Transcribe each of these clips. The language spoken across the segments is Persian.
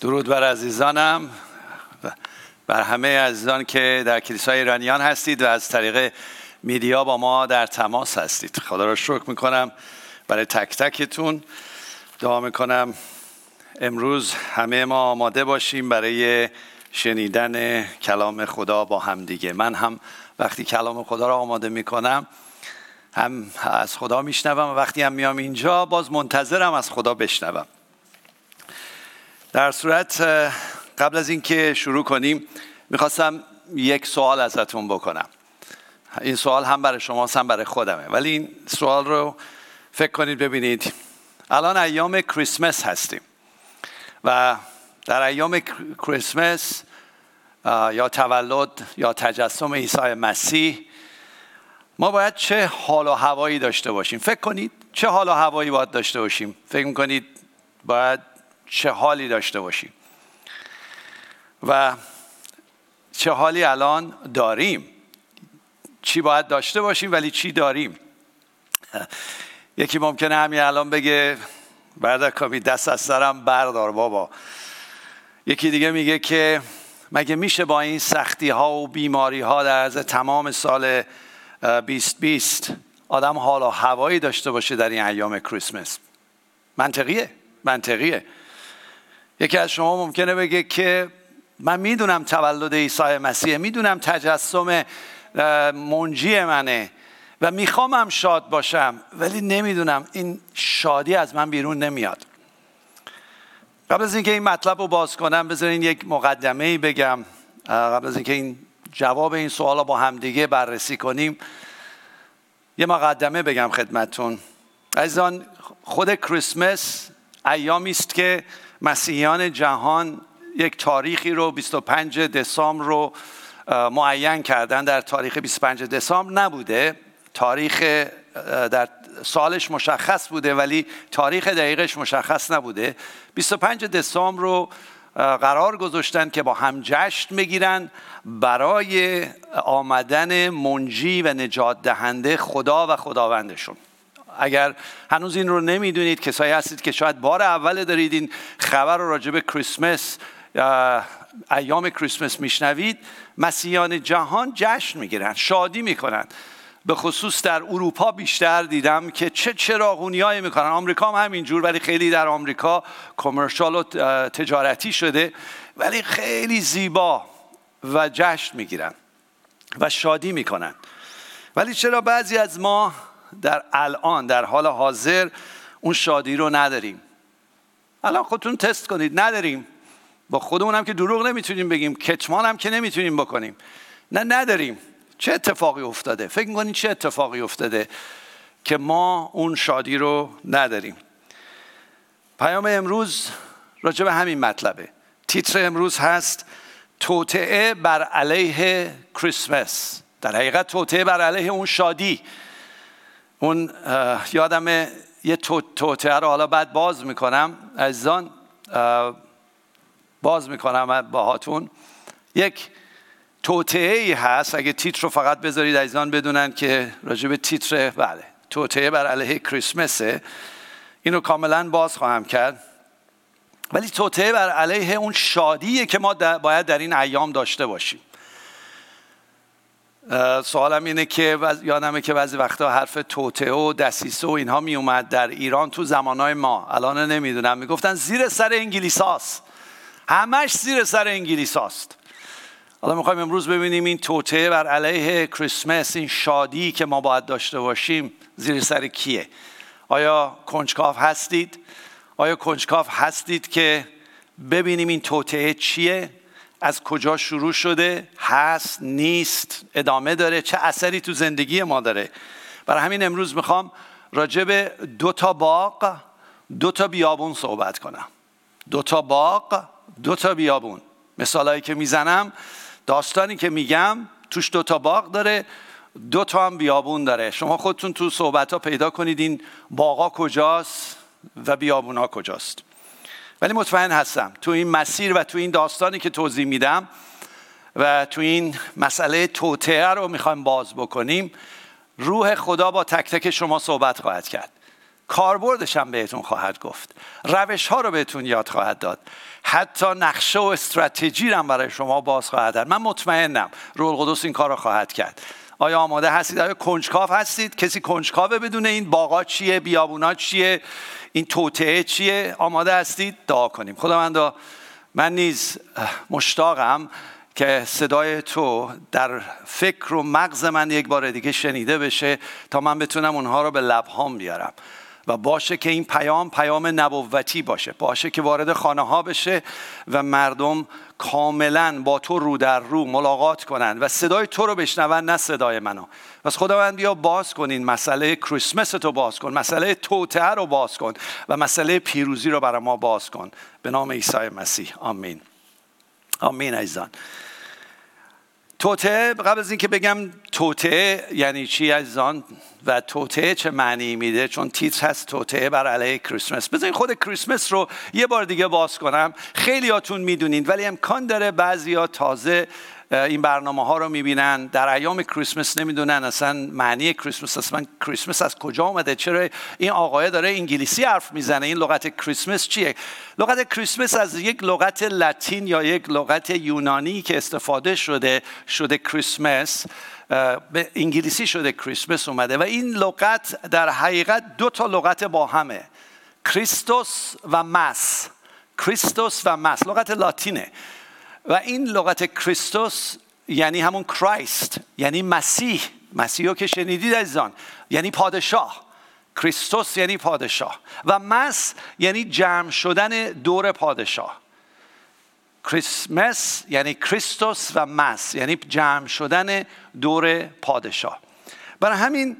درود بر عزیزانم بر همه عزیزان که در کلیسای ایرانیان هستید و از طریق میدیا با ما در تماس هستید. خدا را شکر می‌کنم. برای تک تکتون دعا می‌کنم. امروز همه ما آماده باشیم برای شنیدن کلام خدا با هم دیگه. من هم وقتی کلام خدا را آماده می‌کنم هم از خدا میشنوم و وقتی هم میام اینجا باز منتظرم از خدا بشنوم. در صورت قبل از اینکه شروع کنیم می‌خواستم یک سوال ازتون بکنم. این سوال هم برای شما هم برای خودمه. ولی این سوال رو فکر کنید ببینید. الان ایام کریسمس هستیم. و در ایام کریسمس یا تولد یا تجسم عیسی مسیح ما باید چه حال و هوایی داشته باشیم. فکر کنید چه حال و هوایی باید داشته باشیم. فکر کنید باید چه حالی داشته باشیم. و چه حالی الان داریم. چی باید داشته باشیم ولی چی داریم. یکی ممکنه همین الان بگه بردار کامی دست از سرم بردار بابا. یکی دیگه میگه که مگه میشه با این سختی ها و بیماری ها در از تمام سال 2020 آدم حال و هوایی داشته باشه در این ایام کریسمس؟ منطقیه منطقیه. یکی از شما ممکنه بگه که من می‌دونم تولد عیسی مسیح می‌دونم تجسم منجی منه و می‌خوام هم شاد باشم ولی نمی‌دونم این شادی از من بیرون نمیاد. قبل از اینکه این مطلب رو باز کنم بذارین یک مقدمه ای بگم قبل از اینکه این جواب این سوال رو با همدیگه بررسی کنیم یه مقدمه بگم خدمتون. عزیزان خود کریسمس ایامی است که مسیحیان جهان یک تاریخی رو 25 دسامبر رو معین کردن در تاریخ 25 دسامبر نبوده. تاریخ در سالش مشخص بوده ولی تاریخ دقیقش مشخص نبوده. 25 دسامبر رو قرار گذاشتن که با هم جشن بگیرن برای آمدن منجی و نجات دهنده خدا و خداوندشون. اگر هنوز این رو نمی‌دونید کسایی هستید که شاید بار اول دارید این خبر رو راجع به کریسمس ایام کریسمس میشنوید مسیحیان جهان جشن می‌گیرن شادی می‌کنن. به خصوص در اروپا بیشتر دیدم که چه چراغونی های می‌کنن آمریکا هم همینجور ولی خیلی در آمریکا کمرشال و تجارتی شده ولی خیلی زیبا و جشن می‌گیرن و شادی می‌کنن. ولی چرا بعضی از ما در الان در حال حاضر اون شادی رو نداریم. الان خودتون تست کنید. نداریم. با خودمون هم که دروغ نمی‌تونیم بگیم. کتمان هم که نمی‌تونیم بکنیم. نه نداریم. چه اتفاقی افتاده؟ فکر می‌کنید چه اتفاقی افتاده که ما اون شادی رو نداریم؟ پیام امروز راجع به همین مطلبه. تیتر امروز هست توطعه بر علیه کریسمس در حقیقت توطعه بر علیه اون شادی. اون یادم یه توطعه رو حالا بعد باز می‌کنم. عزیزان باز می‌کنم باهاتون یک توطعه ای هست. اگه تیتر رو فقط بذارید عزیزان بدونن که راجع به تیتر بله توطعه بر علیه کریسمسه. اینو کاملا باز خواهم کرد. ولی توطعه بر علیه اون شادیه که ما باید در این ایام داشته باشیم. سوالم اینه که یادمه که بعضی وقتا حرف توته و دسیسه و اینها می اومد در ایران تو زمانهای ما. الان نمی‌دونم. می‌گفتن زیر سر انگلیس هاست. همش زیر سر انگلیس هاست. حالا می‌خوایم امروز ببینیم این توته بر علیه کریسمس این شادی که ما باید داشته باشیم زیر سر کیه؟ آیا کنجکاف هستید؟ آیا کنجکاف هستید که ببینیم این توته چیه؟ از کجا شروع شده؟ هست نیست. ادامه داره. چه اثری تو زندگی ما داره؟ برای همین امروز می‌خوام راجع به دو تا باغ دو تا بیابون صحبت کنم. دو تا باغ دو تا بیابون. مثالایی که می‌زنم داستانی که میگم توش دو تا باغ داره دو تا هم بیابون داره. شما خودتون تو صحبت ها پیدا کنید این باغا کجاست و بیابون ها کجاست. ولی مطمئن هستم. تو این مسیر و تو این داستانی که توضیح میدم و تو این مسئله توطعه رو می‌خوایم باز بکنیم روح خدا با تک تک شما صحبت خواهد کرد. کاربردش هم بهتون خواهد گفت. روش ها رو بهتون یاد خواهد داد. حتی نقشه و استراتژی هم برای شما باز خواهد داد من مطمئنم روح القدس این کار رو خواهد کرد. آیا آماده هستید؟ آیا کنجکاو هستید؟ کسی کنجکاوه بدونه این؟ باغا چیه؟ بیابونا چیه؟ این توطعه چیه؟ آماده هستید؟ دعا کنیم. خداوندا من نیز مشتاقم که صدای تو در فکر و مغز من یک بار دیگه شنیده بشه تا من بتونم اونها رو به لبهام بیارم. و باشه که این پیام پیام نبوتی باشه باشه که وارد خانه ها بشه و مردم کاملا با تو رو در رو ملاقات کنند و صدای تو رو بشنون نه صدای منو. پس خداوند بیا باز کن این مسئله کریسمس تو باز کن مسئله توته رو باز کن و مسئله پیروزی رو برای ما باز کن. به نام عیسی مسیح. آمین. آمین عزیزان. توته قبل از اینکه بگم توته یعنی چی عزیزان؟ و توته چه معنی میده؟ چون تیتر هست توته بر علیه کریسمس. بذارین خود کریسمس رو یه بار دیگه باز کنم. خیلی هاتون می‌دونین ولی امکان داره بعضی ها تازه این برنامه ها رو می‌بینن. در ایام کریسمس نمی‌دونن اصلا معنی کریسمس اصلا کریسمس از کجا آمده چرا این آقای داره انگلیسی حرف می‌زنه؟ این لغت کریسمس چیه؟ لغت کریسمس از یک لغت لاتین یا یک لغت یونانی که استفاده شده شده کریسمس به انگلیسی شده کریسمس اومده و این لغت در حقیقت دو تا لغت با همه. کریستوس و مس. کریستوس و مس. لغت لاتینه. و این لغت کریستوس یعنی همون کرایست یعنی مسیح. مسیح که شنیدید عزیزان یعنی پادشاه. کریستوس یعنی پادشاه. و مس یعنی جمع شدن دور پادشاه. کریسمس یعنی کریستوس و مس یعنی جمع شدن دور پادشاه. برای همین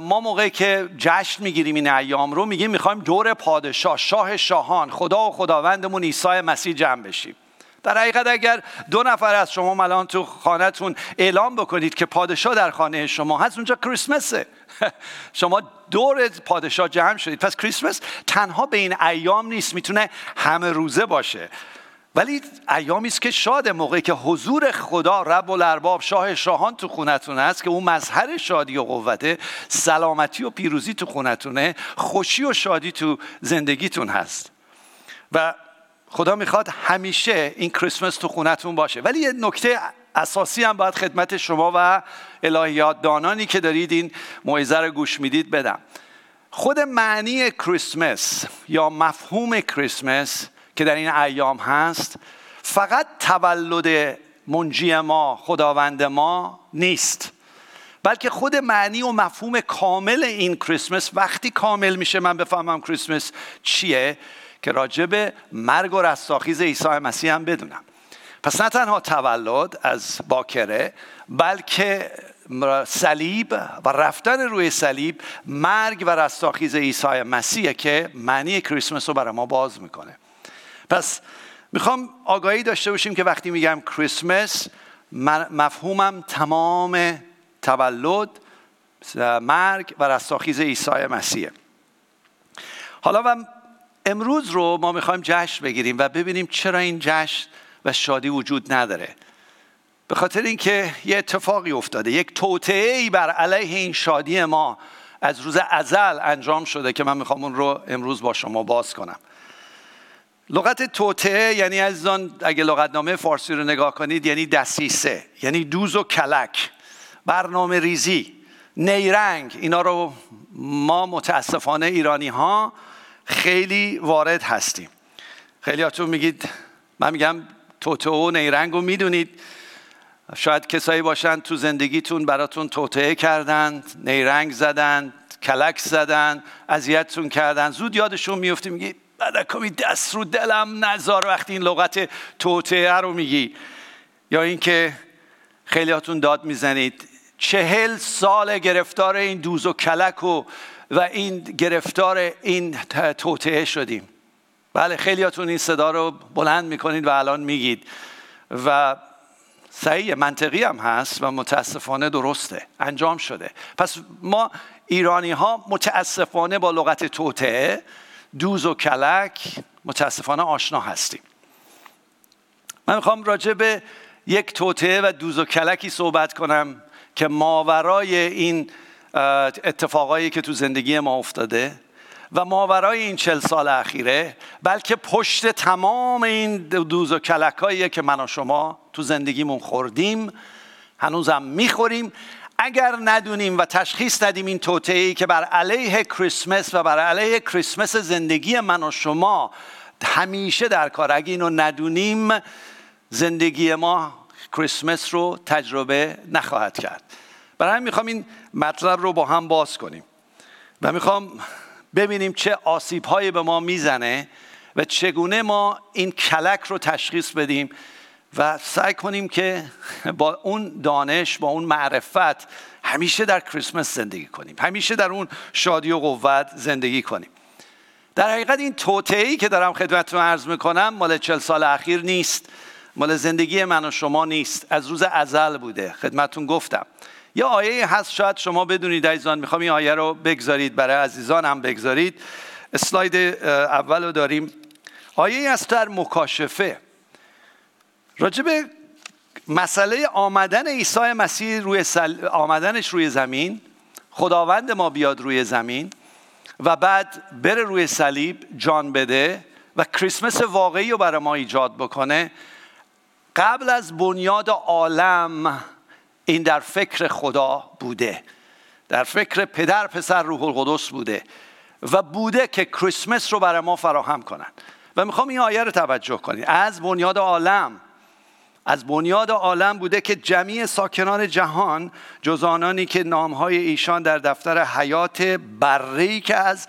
ما موقعی که جشن می‌گیریم این ایام رو میگیم می‌خوایم دور پادشاه شاه شاهان خدا و خداوندمون عیسی مسیح جمع بشیم. در حقیقت اگر دو نفر از شما الان تو خانهتون اعلام بکنید که پادشاه در خانه شما هست اونجا کریسمسه. شما دور پادشاه جمع شدید. پس کریسمس تنها به این ایام نیست می‌تونه همه روزه باشه. ولی ایامی است که شاد موقعی که حضور خدا رب الارباب شاه شاهان تو خونتون هست که اون مظهر شادی و قوته سلامتی و پیروزی تو خونتونه خوشی و شادی تو زندگیتون هست. و خدا می‌خواد همیشه این کریسمس تو خونتون باشه. ولی یه نکته اساسی هم باید خدمت شما و الهیات دانانی که دارید این موعظه رو گوش می‌دید بدم. خود معنی کریسمس یا مفهوم کریسمس که در این ایام هست فقط تولد منجی ما خداوند ما نیست. بلکه خود معنی و مفهوم کامل این کریسمس وقتی کامل میشه من بفهمم کریسمس چیه که راجب مرگ و رستاخیز عیسی مسیح هم بدونم. پس نه تنها تولد از باکره بلکه صلیب و رفتن روی صلیب مرگ و رستاخیز عیسی مسیحه که معنی کریسمس رو برای ما باز می‌کنه. پس می‌خوام آگاهی داشته باشیم که وقتی میگم کریسمس مفهومم تمام تولد مرگ و رستاخیز عیسی مسیحه. حالا و امروز رو ما می‌خوایم جشن بگیریم و ببینیم چرا این جشن و شادی وجود نداره. به خاطر اینکه یه اتفاقی افتاده یک توطعه ای بر علیه این شادی ما از روز ازل انجام شده که من می‌خوام اون رو امروز با شما باز کنم. لغت توطعه یعنی عزیزان اگه لغتنامه فارسی رو نگاه کنید یعنی دسیسه یعنی دوز و کلک برنامه ریزی نیرنگ اینا رو ما متاسفانه ایرانی ها خیلی وارد هستیم. خیلی هاتون میگید من میگم توته و نیرنگ رو می‌دونید. شاید کسایی باشن تو زندگیتون براتون توطعه کردند نیرنگ زدند کلک زدن اذیتتون کردن. زود یادشون میفته میگی بدکمی دست رو دلم نزار وقتی این لغت توطعه رو میگی. یا اینکه خیلیاتون داد می‌زنید. چهل سال گرفتار این دوز و کلک و و این گرفتار این توطعه شدیم. بله خیلیاتون این صدا رو بلند می‌کنید و الان میگید. و صحیح منطقی هم هست و متاسفانه درسته. انجام شده. پس ما ایرانی ها متاسفانه با لغت توطعه دوز و کلک متاسفانه آشنا هستیم. من می‌خوام راجع به یک توطعه و دوز و کلکی صحبت کنم که ماورای این اتفاقایی که تو زندگی ما افتاده و ماورای این چل سال اخیره بلکه پشت تمام این دوز و کلکایی که من و شما تو زندگیمون خوردیم هنوزم می‌خوریم. اگر ندونیم و تشخیص ندیم این توطعه که بر علیه کریسمس و بر علیه کریسمس زندگی من و شما همیشه در کار اگه اینو ندونیم زندگی ما کریسمس رو تجربه نخواهد کرد. برای همین می‌خوام این مطلب رو با هم باز کنیم و می‌خوام ببینیم چه آسیب هایی به ما می‌زنه و چگونه ما این کلک رو تشخیص بدیم و سعی کنیم که با اون دانش با اون معرفت همیشه در کریسمس زندگی کنیم. همیشه در اون شادی و قوت زندگی کنیم. در حقیقت این توطعه که دارم خدمتتون عرض می‌کنم مال چل سال اخیر نیست. مال زندگی من و شما نیست. از روز ازل بوده. خدمتون گفتم. یه آیه هست شاید شما بدونید عزیزان می‌خوام این آیه رو بگذارید برای عزیزان هم بگذارید. اسلاید اول رو داریم. آیه است در مکاشفه. راجب مسئله آمدن عیسی مسیح روی سل... آمدنش روی زمین خداوند ما بیاد روی زمین و بعد بره روی صلیب جان بده و کریسمس واقعی رو برای ما ایجاد بکنه. قبل از بنیاد عالم این در فکر خدا بوده. در فکر پدر پسر روح القدس بوده. و بوده که کریسمس رو برای ما فراهم کنن. و می‌خوام این آیه رو توجه کنید. از بنیاد عالم از بنیاد عالم بوده که جمعی ساکنان جهان جز آنانی که نامهای ایشان در دفتر حیات بری که از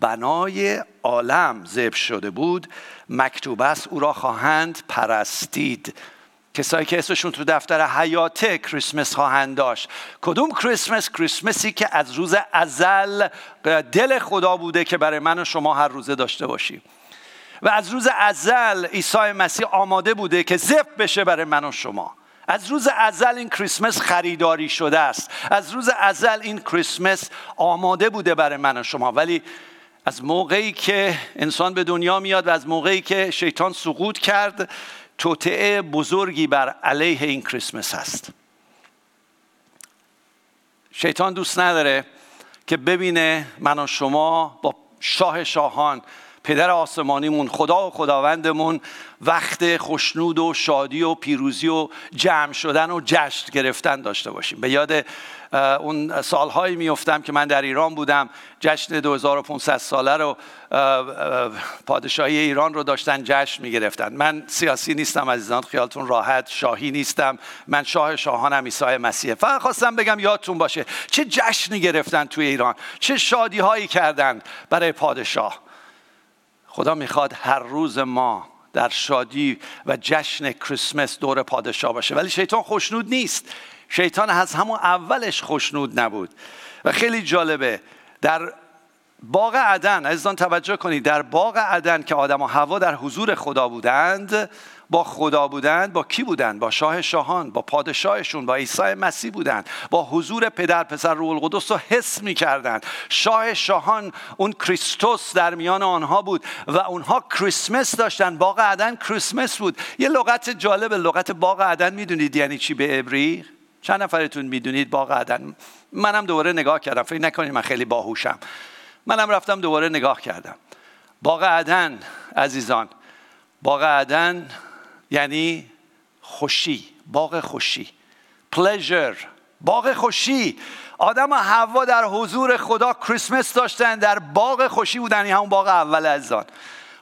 بنای عالم ذبح شده بود مکتوب است او را خواهند پرستید. کسایی که اسمشون تو دفتر حیات کریسمس خواهند داشت. کدوم کریسمس؟ کریسمسی که از روز ازل دل خدا بوده که برای من و شما هر روزه داشته باشیم. و از روز ازل عیسی مسیح آماده بوده که زب بشه برای من و شما. از روز ازل این کریسمس خریداری شده است. از روز ازل این کریسمس آماده بوده برای من و شما. ولی از موقعی که انسان به دنیا میاد و از موقعی که شیطان سقوط کرد توطعه بزرگی بر علیه این کریسمس هست. شیطان دوست نداره که ببینه من و شما با شاه شاهان پدر آسمانیمون خدا و خداوندمون وقت خوشنود و شادی و پیروزی و جمع شدن و جشن گرفتن داشته باشیم. به یاد اون سالهایی میفتم که من در ایران بودم. جشن 2500 ساله رو پادشاهی ایران رو داشتن جشن می‌گرفتن. من سیاسی نیستم عزیزان خیالتون راحت شاهی نیستم. من شاه شاهانم عیسی مسیح. فقط خواستم بگم یادتون باشه چه جشنی گرفتن توی ایران چه شادی هایی کردن برای پادشاه. خدا می‌خواد هر روز ما در شادی و جشن کریسمس دور پادشاه باشه. ولی شیطان خوشنود نیست. شیطان از همون اولش خوشنود نبود. و خیلی جالبه در باغ عدن عزیزان توجه کنید در باغ عدن که آدم و هوا در حضور خدا بودند با خدا بودند با کی بودند با شاه شاهان با پادشاهشون با عیسی مسیح بودند با حضور پدر پسر روح القدس رو حس می‌کردند. شاه شاهان اون کریستوس در میان آنها بود و اونها کریسمس داشتن باغ عدن کریسمس بود. یه لغت جالب لغت باغ عدن می‌دونید یعنی چی به عبری چند نفرتون می‌دونید باغ عدن؟ منم دوباره نگاه کردم. فکر نکنید من خیلی باهوشم. منم رفتم دوباره نگاه کردم. باغ عدن عزیزان باغ عدن یعنی خوشی باغ خوشی. پلژر باغ خوشی. آدم و حوا در حضور خدا کریسمس داشتن در باغ خوشی بودن. این همون باغ اول از آن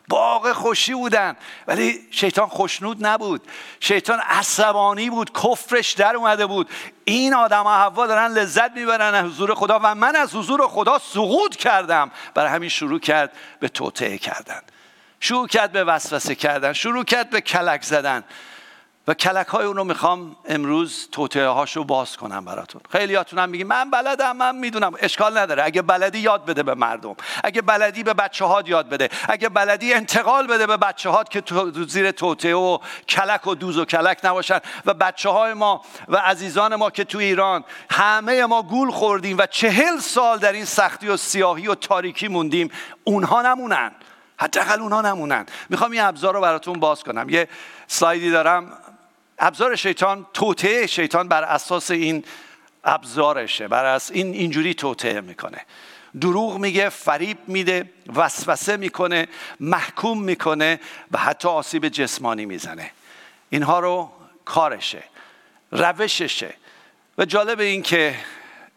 باغ خوشی بودن. ولی شیطان خوشنود نبود. شیطان عصبانی بود. کفرش در اومده بود. این آدم و حوا دارن لذت می‌برن از حضور خدا و من از حضور خدا سقوط کردم. برای همین شروع کرد به توطعه کردن. شروع کرد به وسوسه کردن شروع کرد به کلک زدن. و کلک های اون رو می‌خوام امروز توطعه هاشو باز کنم براتون. خیلی هاتون میگی من بلدم من می‌دونم. اشکال نداره. اگه بلدی یاد بده به مردم. اگه بلدی به بچه هات یاد بده. اگه بلدی انتقال بده به بچه هات که تو زیر توطعه و کلک و دوز و کلک نباشن. و بچه های ما و عزیزان ما که تو ایران همه ما گول خوردیم و چهل سال در این سختی و سیاهی و تاریکی موندیم اونها نمونن. حداقل اونها نمونن. می‌خوام این ابزار رو براتون باز کنم. یه سلایدی دارم. ابزار شیطان توطعه شیطان بر اساس این ابزارشه. بر اساس این اینجوری توطعه می‌کنه. دروغ میگه فریب میده وسوسه می‌کنه محکوم می‌کنه و حتی آسیب جسمانی می‌زنه. اینها رو کارشه روششه. و جالب این که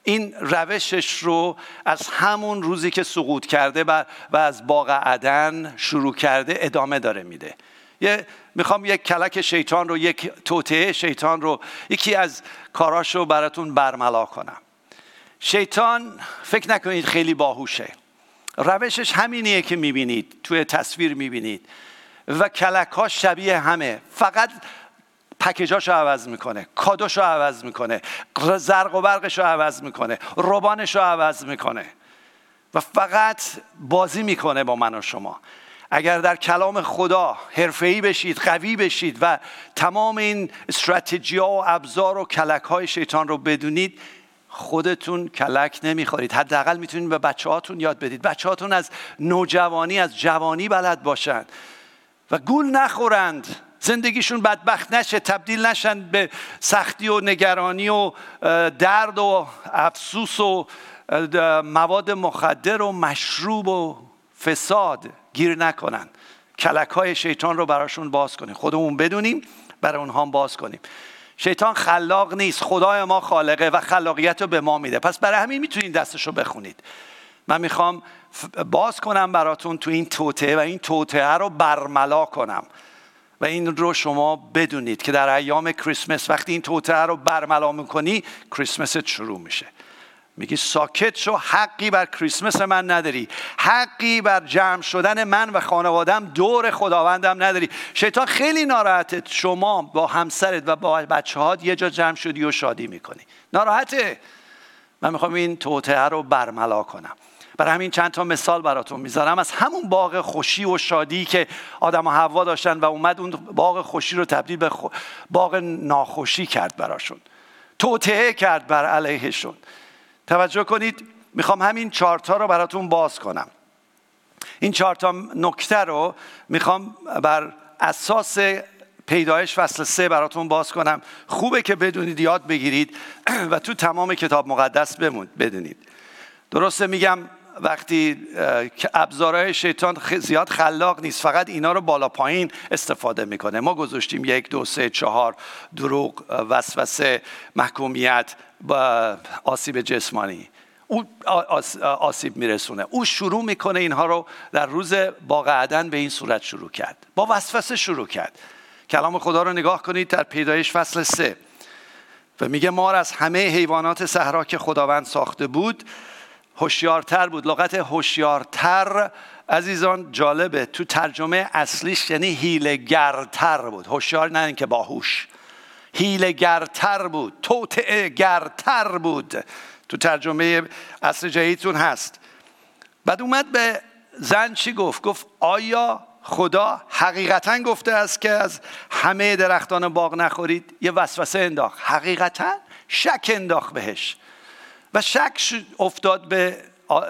این روشش رو از همون روزی که سقوط کرده و, از باغ عدن شروع کرده ادامه داره میده. یه می‌خوام یک کلک شیطان رو یک توطعه شیطان رو یکی از کاراش رو براتون برملا کنم. شیطان فکر نکنید خیلی باهوشه. روشش همینیه که می‌بینید توی تصویر می‌بینید. و کلک ها شبیه همه. فقط پکیجاش رو عوض می‌کنه کادوش رو عوض می‌کنه زرق و برقش رو عوض می‌کنه روبانش رو عوض می‌کنه. و فقط بازی می‌کنه با من و شما. اگر در کلام خدا حرفه‌ای بشید قوی بشید و تمام این استراتژی ها و ابزار و کلک های شیطان رو بدونید خودتون کلک نمی‌خورید. حداقل می‌تونید به بچه هاتون یاد بدید. بچه هاتون از نوجوانی از جوانی بلد باشند و گول نخورند. زندگیشون بدبخت نشه تبدیل نشن به سختی و نگرانی و درد و افسوس و مواد مخدر و مشروب و فساد گیر نکنن. کلک های شیطان رو براشون باز کنیم. خودمون بدونیم برای اونها باز کنیم. شیطان خلاق نیست. خدای ما خالقه و خلاقیت رو به ما میده. پس برای همین می‌تونید دستش رو بخونید. من می‌خوام باز کنم براتون تو این توته و این توته رو برملا کنم. و این رو شما بدونید که در ایام کریسمس وقتی این توته رو برملا می‌کنی کریسمست شروع میشه. میگی ساکت شو حقی بر کریسمس من نداری. حقی بر جمع شدن من و خانوادم دور خداوندم نداری. شیطان خیلی ناراحته. شما با همسرت و با بچه هات یه جا جمع شدی و شادی می‌کنی. ناراحته؟ من می‌خوام این توته رو برملا کنم. برای همین چند تا مثال براتون می‌ذارم. از همون باغ خوشی و شادی که آدم و حوا داشتن و اومد اون باغ خوشی رو تبدیل به باغ ناخوشی کرد براشون. توطعه کرد بر علیهشون. توجه کنید می‌خوام همین چارتا رو براتون باز کنم. این چارتا نکته رو می‌خوام بر اساس پیدایش فصل سه براتون باز کنم. خوبه که بدونید یاد بگیرید و تو تمام کتاب مقدس بدونید. درسته میگم وقتی ابزارهای شیطان زیاد خلاق نیست فقط اینا رو بالا پایین استفاده می‌کنه. ما گذاشتیم یک دو سه چهار دروغ وسوسه محکومیت و آسیب جسمانی. او آسیب میرسونه. او شروع می‌کنه اینها رو در روز باغ عدن به این صورت شروع کرد. با وسوسه شروع کرد. کلام خدا رو نگاه کنید در پیدایش فصل سه. و میگه مار از همه حیوانات صحرا که خداوند ساخته بود هوشیارتر بود. لغت هوشیارتر عزیزان جالبه. تو ترجمه اصلیش یعنی هیلگرتر بود. هوشیار نه اینکه باهوش. هیلگرتر بود. توطعه گرتر بود. تو ترجمه اصل جدیدتون هست. بعد اومد به زن چی گفت؟ گفت آیا خدا حقیقتا گفته است که از همه درختان باغ نخورید؟ یه وسوسه انداخت. حقیقتا شک انداخت بهش. و شک افتاد به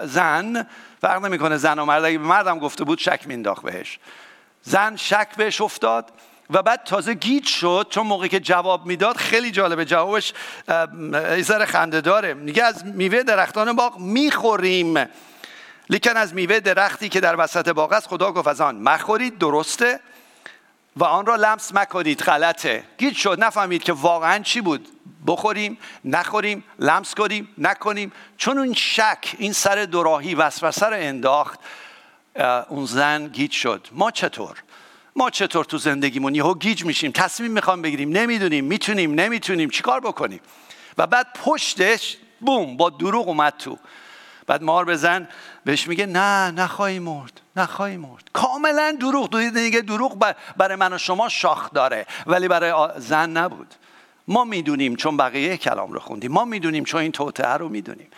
زن فرق نمی‌کنه زن و مرد اگه به مردم گفته بود شک مینداخت بهش. زن شک بهش افتاد و بعد تازه گیج شد چون موقعی که جواب می‌داد خیلی جالبه جوابش ایزر خنده داره. میگه از میوه درختان باغ می‌خوریم. لیکن از میوه درختی که در وسط باغ است خدا گفت از آن مخورید درسته؟ و آن را لمس مکنید غلطه. گیج شد نفهمید که واقعا چی بود. بخوریم نخوریم لمس کنیم نکنیم. چون اون شک این سر دوراهی وسوسه رو انداخت اون زن گیج شد. ما چطور؟ ما چطور تو زندگیمون؟ یهو گیج میشیم تصمیم می‌خوام بگیریم. نمی‌دونیم می‌تونیم نمی‌تونیم چیکار بکنیم؟ و بعد پشتش بوم با دروغ اومد تو. بعد مار بزن بهش میگه نه نخواهی مرد. نخواهی مرد. کاملا دروغ. دیگه دروغ برای من و شما شاخ داره. ولی برای زن نبود. ما می‌دونیم چون بقیه کلام رو خوندیم. ما می‌دونیم چون این توطعه رو می‌دونیم.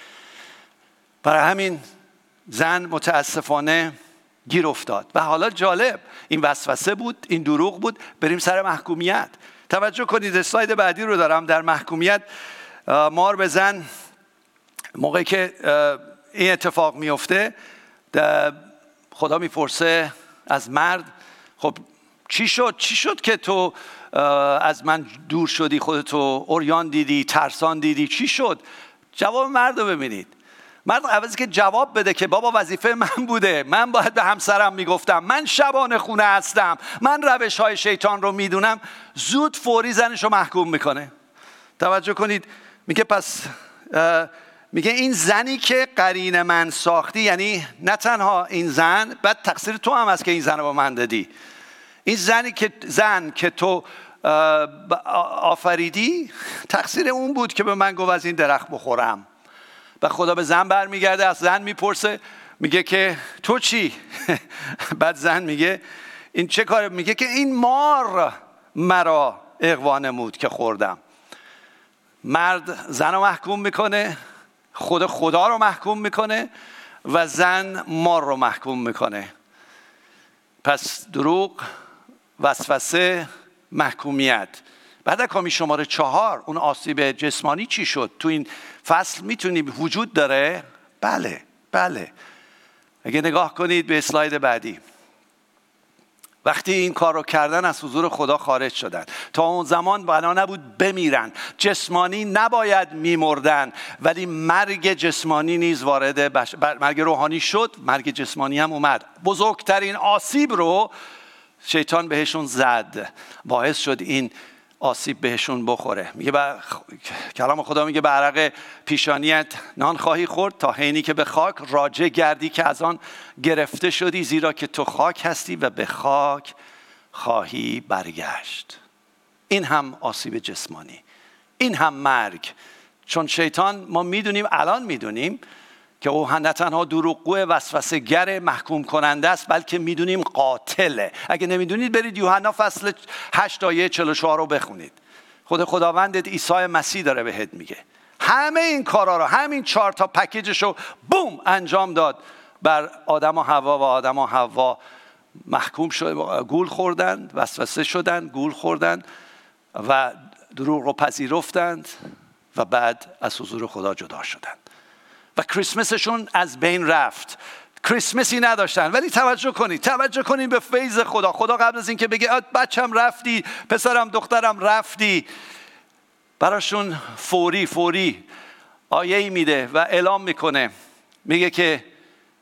برای همین زن متاسفانه گیر افتاد. و حالا جالب این وسوسه بود این دروغ بود. بریم سر محکومیت. توجه کنید اسلاید بعدی رو دارم. در محکومیت مار به زن موقعی که این اتفاق میفته خدا می‌پرسه از مرد. خب چی شد؟ چی شد که تو از من دور شدی خودتو اوریان دیدی ترسان دیدی؟ چی شد؟ جواب مرد رو ببینید. مرد عوضی که جواب بده که بابا وظیفه من بوده. من باید به همسرم می‌گفتم من شبان خونه هستم. من روش های شیطان رو می‌دونم. زود فوری زنش رو محکوم می‌کنه. توجه کنید. میگه پس میگه این زنی که قرین من ساختی یعنی نه تنها این زن بعد تقصیر تو هم هست که این زن رو با من دادی. این زنی که زن که تو آفریدی تقصیر اون بود که به من گفت از این درخت بخورم. و خدا به زن برمیگرده از زن می‌پرسه میگه که تو چی؟ بعد زن میگه این چه کاره؟ میگه که این مار مرا اقوا نمود که خوردم. مرد زن رو محکوم می‌کنه خود خدا رو محکوم می‌کنه و زن مار رو محکوم می‌کنه. پس دروغ وسوسه محکومیت. بعد کامی شماره چهار اون آسیب جسمانی چی شد؟ تو این فصل می‌تونی وجود داره؟ بله بله. اگه نگاه کنید به اسلاید بعدی. وقتی این کار رو کردن از حضور خدا خارج شدن. تا اون زمان بنا نبود بمیرن. جسمانی نباید میمردن. ولی مرگ جسمانی نیز وارد بش... مرگ روحانی شد. مرگ جسمانی هم اومد. بزرگترین آسیب رو شیطان بهشون زد. باعث شد این آسیب بهشون بخوره. میگه با... کلام خدا میگه به عرق پیشانیت نان خواهی خورد تا حینی که به خاک راجع گردی که از آن گرفته شدی زیرا که تو خاک هستی و به خاک خواهی برگشت. این هم آسیب جسمانی. این هم مرگ. چون شیطان ما می‌دونیم الان می‌دونیم که او نه تنها دروغگو وسوسه گر محکوم کننده است بلکه می‌دونیم قاتله. اگه نمی‌دونید برید یوحنا فصل 8 آیه 44 رو بخونید. خود خداوندت عیسی مسیح داره بهت میگه. همه این کارا رو همین چهار تا پکیجش رو بوم انجام داد بر آدم و حوا و آدم و حوا. محکوم شد گول خوردند وسوسه شدند گول خوردند و دروغ رو پذیرفتند و بعد از حضور خدا جدا شدند. و کریسمسشون از بین رفت. کریسمسی نداشتن. ولی توجه کنید. توجه کنید به فیض خدا. خدا قبل از اینکه بگه بچم رفتی پسرم دخترم رفتی. براشون فوری فوری آیه میده و اعلام می‌کنه. میگه که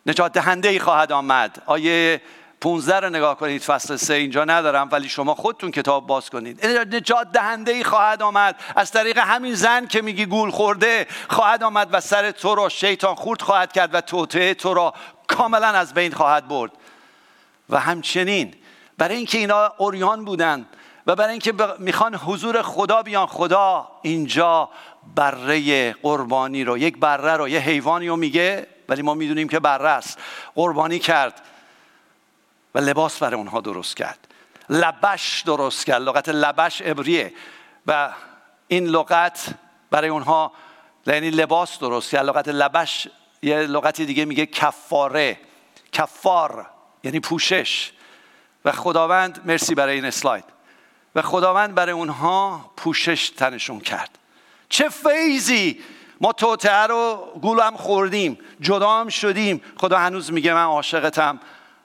نجات دهنده ای خواهد آمد. آیه 15 رو نگاه کنید فصل سه اینجا ندارم ولی شما خودتون کتاب باز کنید. نجات دهنده ای خواهد آمد. از طریق همین زن که میگی گول خورده خواهد آمد و سر تو را شیطان خورد خواهد کرد و توطعه تو را کاملا از بین خواهد برد. و همچنین برای اینکه اینا اوریان بودن و برای اینکه می‌خوان حضور خدا بیان خدا اینجا بره قربانی رو یک بره رو یه حیوانی رو میگه ولی ما می‌دونیم که بره است. قربانی کرد. و لباس برای اونها درست کرد. لبش درست کرد. لغت لبش ابریه و این لغت برای اونها یعنی لباس درست کرد. لغت لبش یه لغتی دیگه میگه کفاره. کفار یعنی پوشش. و خداوند مرسی برای این اسلاید. و خداوند برای اونها پوشش تنشون کرد. چه فیضی! ما توتعه رو گولم خوردیم. جدا هم شدیم. خدا هنوز میگه من عاشقتم.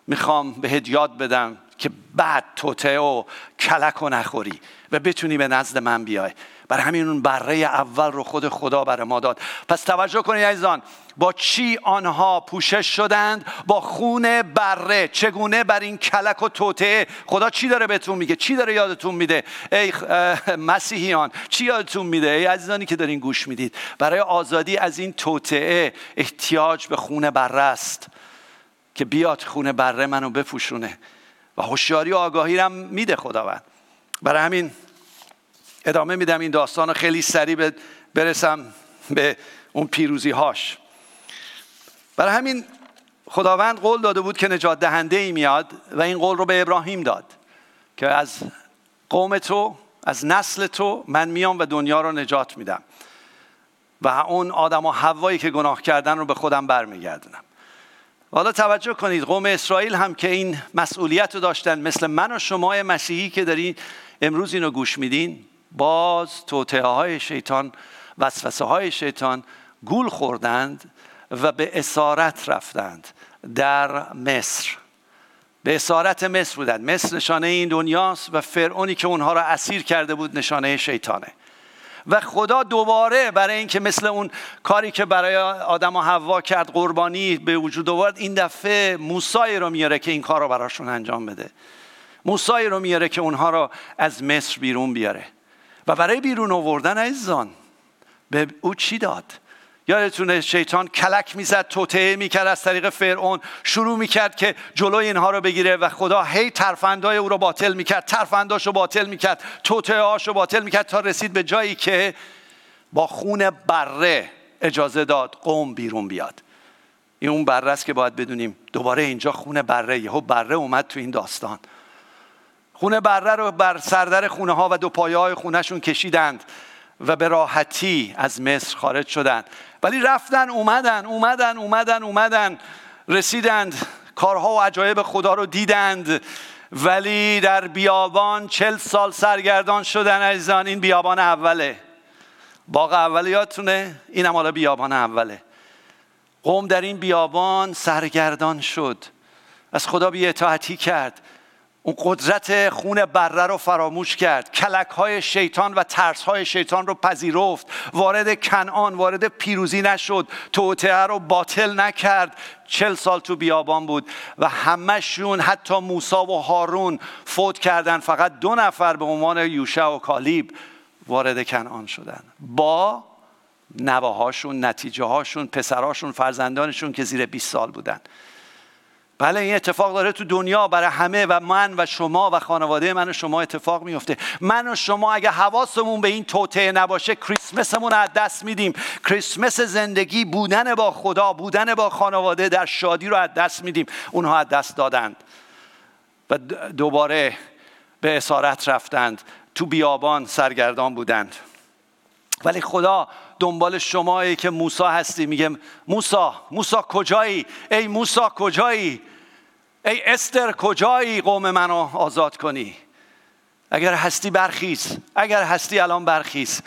می‌خوام بهت یاد بدم که بعد توته و کلک و نخوری و بتونی به نزد من بیای. برای همین اون بره اول رو خود خدا برای ما داد. پس توجه کنید عزیزان با چی آنها پوشش شدند؟ با خون بره. چگونه بر این کلک و توته خدا چی داره بهتون میگه؟ چی داره یادتون میده؟ ای مسیحیان چی یادتون میده؟ ای عزیزانی که دارین گوش می‌دید. برای آزادی از این توته احتیاج به خون بره است. که بیاد خونه بره منو بپوشونه و هوشیاری و آگاهی هم میده خداوند. برای همین ادامه میدم این داستان رو. خیلی سریع برسم به اون پیروزی هاش برای همین خداوند قول داده بود که نجات دهنده ای میاد و این قول رو به ابراهیم داد که از قوم تو از نسل تو من میام و دنیا رو نجات میدم. و اون آدم و حوایی که گناه کردن رو به خودم برمیگردونم. حالا توجه کنید قوم اسرائیل هم که این مسئولیت رو داشتن مثل من و شما مسیحی که دارین امروز اینو گوش میدین باز توطعه های شیطان وسوسه های شیطان گول خوردند و به اسارت رفتند در مصر. به اسارت مصر بودند. مصر نشانه این دنیاست و فرعونی که اونها را اسیر کرده بود نشانه شیطانه. و خدا دوباره برای اینکه مثل اون کاری که برای آدم و حوا کرد قربانی به وجود آورد این دفعه موسای رو میاره که این کار رو براشون انجام بده. موسای رو میاره که اونها رو از مصر بیرون بیاره. و برای بیرون آوردن عزیزان به او چی داد؟ یادتونه شیطان کلک می‌زد توطعه می‌کرد از طریق فرعون شروع می‌کرد که جلوی اینها رو بگیره و خدا هی ترفندای او رو باطل می‌کرد ترفنداش رو باطل می‌کرد توطعه هاش رو باطل می‌کرد تا رسید به جایی که با خون بره اجازه داد قوم بیرون بیاد. این اون بره است که باید بدونیم دوباره اینجا خون بره یهو بره اومد تو این داستان. خونه بره رو بر سردر خونه ها و دو پایه های خونهشون کشیدند. و به راحتی از مصر خارج شدند ولی رفتن اومدن اومدن اومدن اومدن رسیدند. کارها و عجایب خدا رو دیدند. ولی در بیابان چل سال سرگردان شدن عزیزان. این بیابان اوله. باغ اول یادتونه؟ این هم حالا بیابان اوله. قوم در این بیابان سرگردان شد. از خدا بی اطاعتی کرد. اون قدرت خون بره رو فراموش کرد. کلک های شیطان و ترس های شیطان رو پذیرفت. وارد کنعان وارد پیروزی نشد. توطعه رو باطل نکرد. چل سال تو بیابان بود و همهشون حتی موسا و هارون فوت کردن. فقط دو نفر به عنوان یوشع و کالیب وارد کنعان شدن. با نواهاشون نتیجه هاشون پسراشون فرزندانشون که زیر 20 سال بودن. بله این اتفاق داره تو دنیا برای همه و من و شما و خانواده من و شما اتفاق میفته. من و شما اگه حواسمون به این توطعه نباشه کریسمسمون از دست میدیم. کریسمس زندگی بودن با خدا بودن با خانواده در شادی رو از دست میدیم. اونها از دست دادند و دوباره به اسارت رفتند. تو بیابان سرگردان بودند. ولی خدا دنبال شمایی که موسا هستی. میگه موسا موسا کجایی؟ ای موسا کجایی؟ ای استر کجایی قوم منو آزاد کنی؟ اگر هستی برخیز. اگر هستی الان برخیز.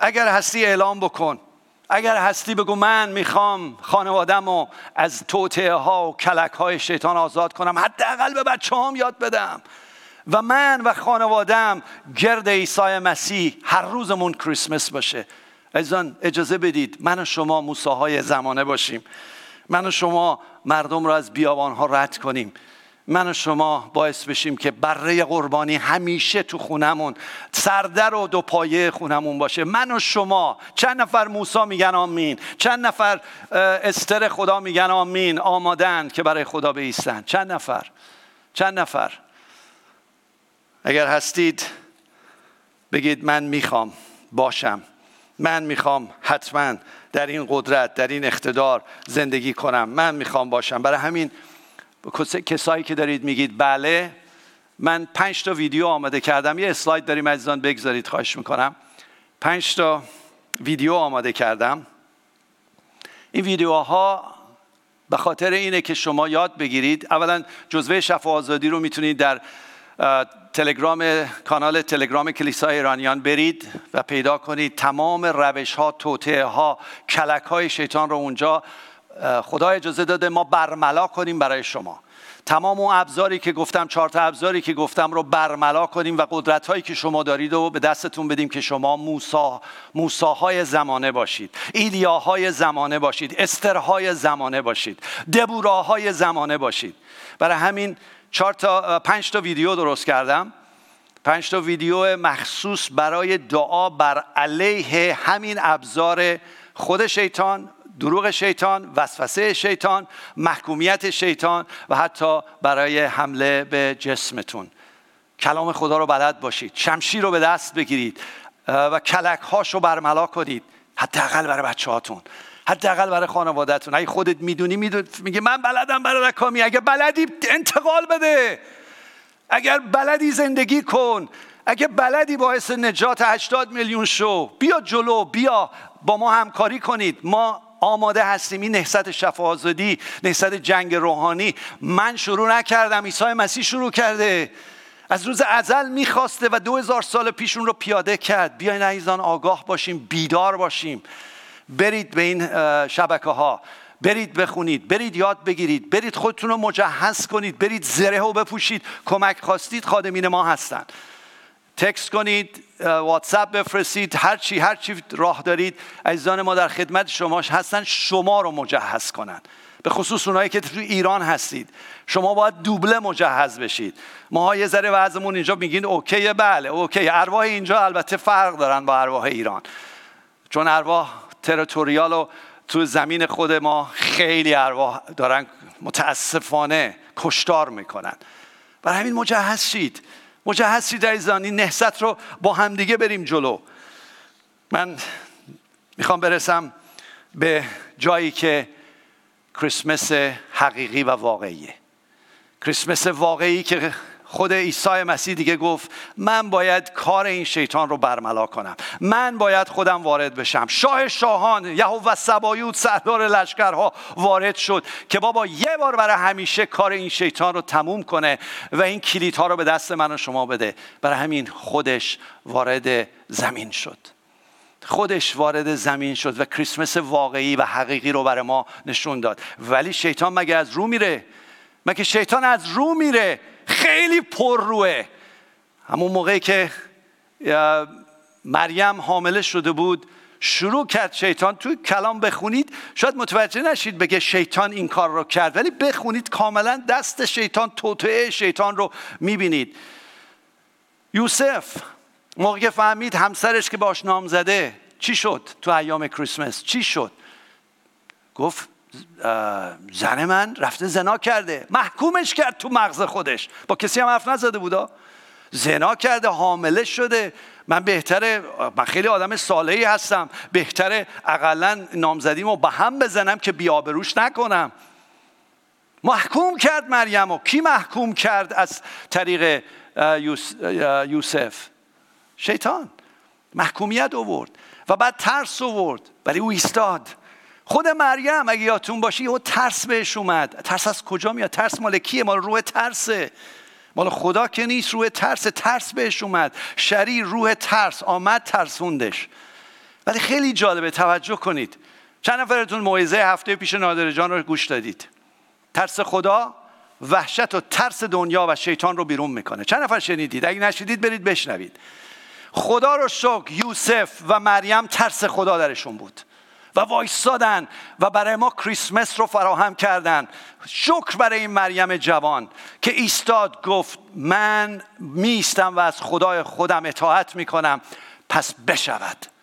اگر هستی اعلام بکن. اگر هستی بگو من می‌خوام خانوادم رو از توطعه ها و کلک های شیطان آزاد کنم. حداقل به بچه هم یاد بدم. و من و خانوادم گرد عیسی مسیح هر روزمون کریسمس باشه. عزیزان اجازه بدید من و شما موساهای زمانه باشیم. من و شما مردم را از بیابانها رد کنیم. من و شما باعث بشیم که بره قربانی همیشه تو خونمون سردر و دو پایه خونمون باشه. من و شما چند نفر موسا میگن آمین چند نفر استر خدا میگن آمین آمادن که برای خدا بیستن. چند نفر؟ چند نفر؟ اگر هستید بگید من می‌خوام باشم. من می‌خوام حتما در این قدرت در این اقتدار زندگی کنم. من می‌خوام باشم. برای همین کسایی که دارید میگید بله من پنج تا ویدیو آماده کردم. یه اسلاید داریم عزیزان بگذارید خواهش می‌کنم. پنج تا ویدیو آماده کردم. این ویدیوها به خاطر اینه که شما یاد بگیرید. اولا جزوه شفا آزادی رو می‌تونید در تلگرام کانال تلگرام کلیسای ایرانیان برید و پیدا کنید. تمام روش ها توطعه ها کلک های شیطان رو اونجا خدا اجازه داده ما برملا کنیم برای شما. تمام اون ابزاری که گفتم چهار تا ابزاری که گفتم رو برملا کنیم و قدرت هایی که شما دارید و به دستتون بدیم که شما موسا موساهای زمانه باشید ایلیاهای زمانه باشید استرهای زمانه باشید دبوراهای زمانه باشید. برای همین چهار تا پنج تا ویدیو درست کردم. پنج تا ویدیو مخصوص برای دعا بر علیه همین ابزار خود شیطان دروغ شیطان وسوسه شیطان محکومیت شیطان و حتی برای حمله به جسمتون. کلام خدا رو بلد باشید. شمشیر رو به دست بگیرید و کلک هاش رو برملا کنید. حداقل برای بچه هاتون حداقل برای خانوادهتون. اگه خودت می‌دونی می‌دونی میگه من بلدم برای رکامی. اگه بلدی انتقال بده. اگر بلدی زندگی کن. اگه بلدی باعث نجات 80 میلیون شو. بیا جلو بیا. با ما همکاری کنید. ما آماده هستیم. این نهضت شفا آزادی نهضت جنگ روحانی. من شروع نکردم. عیسی مسیح شروع کرده. از روز ازل می‌خواسته و دو هزار سال پیشون رو پیاده کرد. بیاین عزیزان آگاه باشیم بیدار باشیم. برید به این شبکه ها برید بخونید برید یاد بگیرید برید خودتون رو مجهز کنید برید زره و بپوشید. کمک خواستید خادمین ما هستن. تکست کنید واتساپ بفرستید هر چی هر چی راه دارید. عزیزان ما در خدمت شما هستن شما رو مجهز کنن. به خصوص اونایی که تو ایران هستید. شما باید دوبله مجهز بشید. ما یه ذره وضعمون اینجا میگین OK ه بله OK ارواح اینجا البته فرق دارن با ارواح ایران. چون ارواح territorial و تو زمین خود ما خیلی ارواح دارن متاسفانه کشتار می‌کنن. برای همین مجهز شید. مجهز شید عزیزان این نهضت رو با همدیگه بریم جلو. من می‌خوام برسم به جایی که کریسمس حقیقی و واقعیه. کریسمس واقعی که خود عیسی مسیح دیگه گفت من باید کار این شیطان رو برملا کنم. من باید خودم وارد بشم. شاه شاهان یهوه سبایوت سردار لشکرها وارد شد که بابا یه بار برای همیشه کار این شیطان رو تموم کنه و این کلیدها رو به دست من و شما بده. برای همین خودش وارد زمین شد. خودش وارد زمین شد و کریسمس واقعی و حقیقی رو برای ما نشون داد. ولی شیطان مگه از رو میره؟ مگه شیطان از رو میره؟ خیلی پر روه همون موقعی که مریم حامله شده بود شروع کرد شیطان تو کلام بخونید شاید متوجه نشید بگه شیطان این کار رو کرد ولی بخونید کاملا دست شیطان توطعه شیطان رو می‌بینید. یوسف موقع که فهمید همسرش که باش نام زده چی شد تو ایام کریسمس؟ چی شد؟ گفت زن من رفته زنا کرده محکومش کرد تو مغز خودش. با کسی هم حرف نزده بودا زنا کرده حامله شده. من بهتره من خیلی آدم صالحی هستم. بهتره اقلا نامزدیمو به هم بزنم که بیابروش نکنم. محکوم کرد مریم و کی محکوم کرد از طریق یوسف؟ شیطان. محکومیت اوورد و بعد ترس اوورد ولی او ایستاد. خود مریم اگه یادتون باشه او ترس بهش اومد. ترس از کجا میاد؟ ترس مال کیه؟ مال روح ترسه. مال خدا که نیست روح ترس ترس بهش اومد. شریر روح ترس آمد ترسوندش. ولی خیلی جالبه توجه کنید. چند نفرتون موعظه هفته پیش نادر جان رو گوش دادید. ترس خدا وحشت و ترس دنیا و شیطان رو بیرون می‌کنه. چند نفر شنیدید؟ اگه نشیدید برید بشنوید. خدا رو شکر یوسف و مریم ترس خدا درشون بود. و وایستادن و برای ما کریسمس رو فراهم کردن. شکر برای این مریم جوان که ایستاد گفت من میستم و از خدای خودم اطاعت می‌کنم. پس بشود.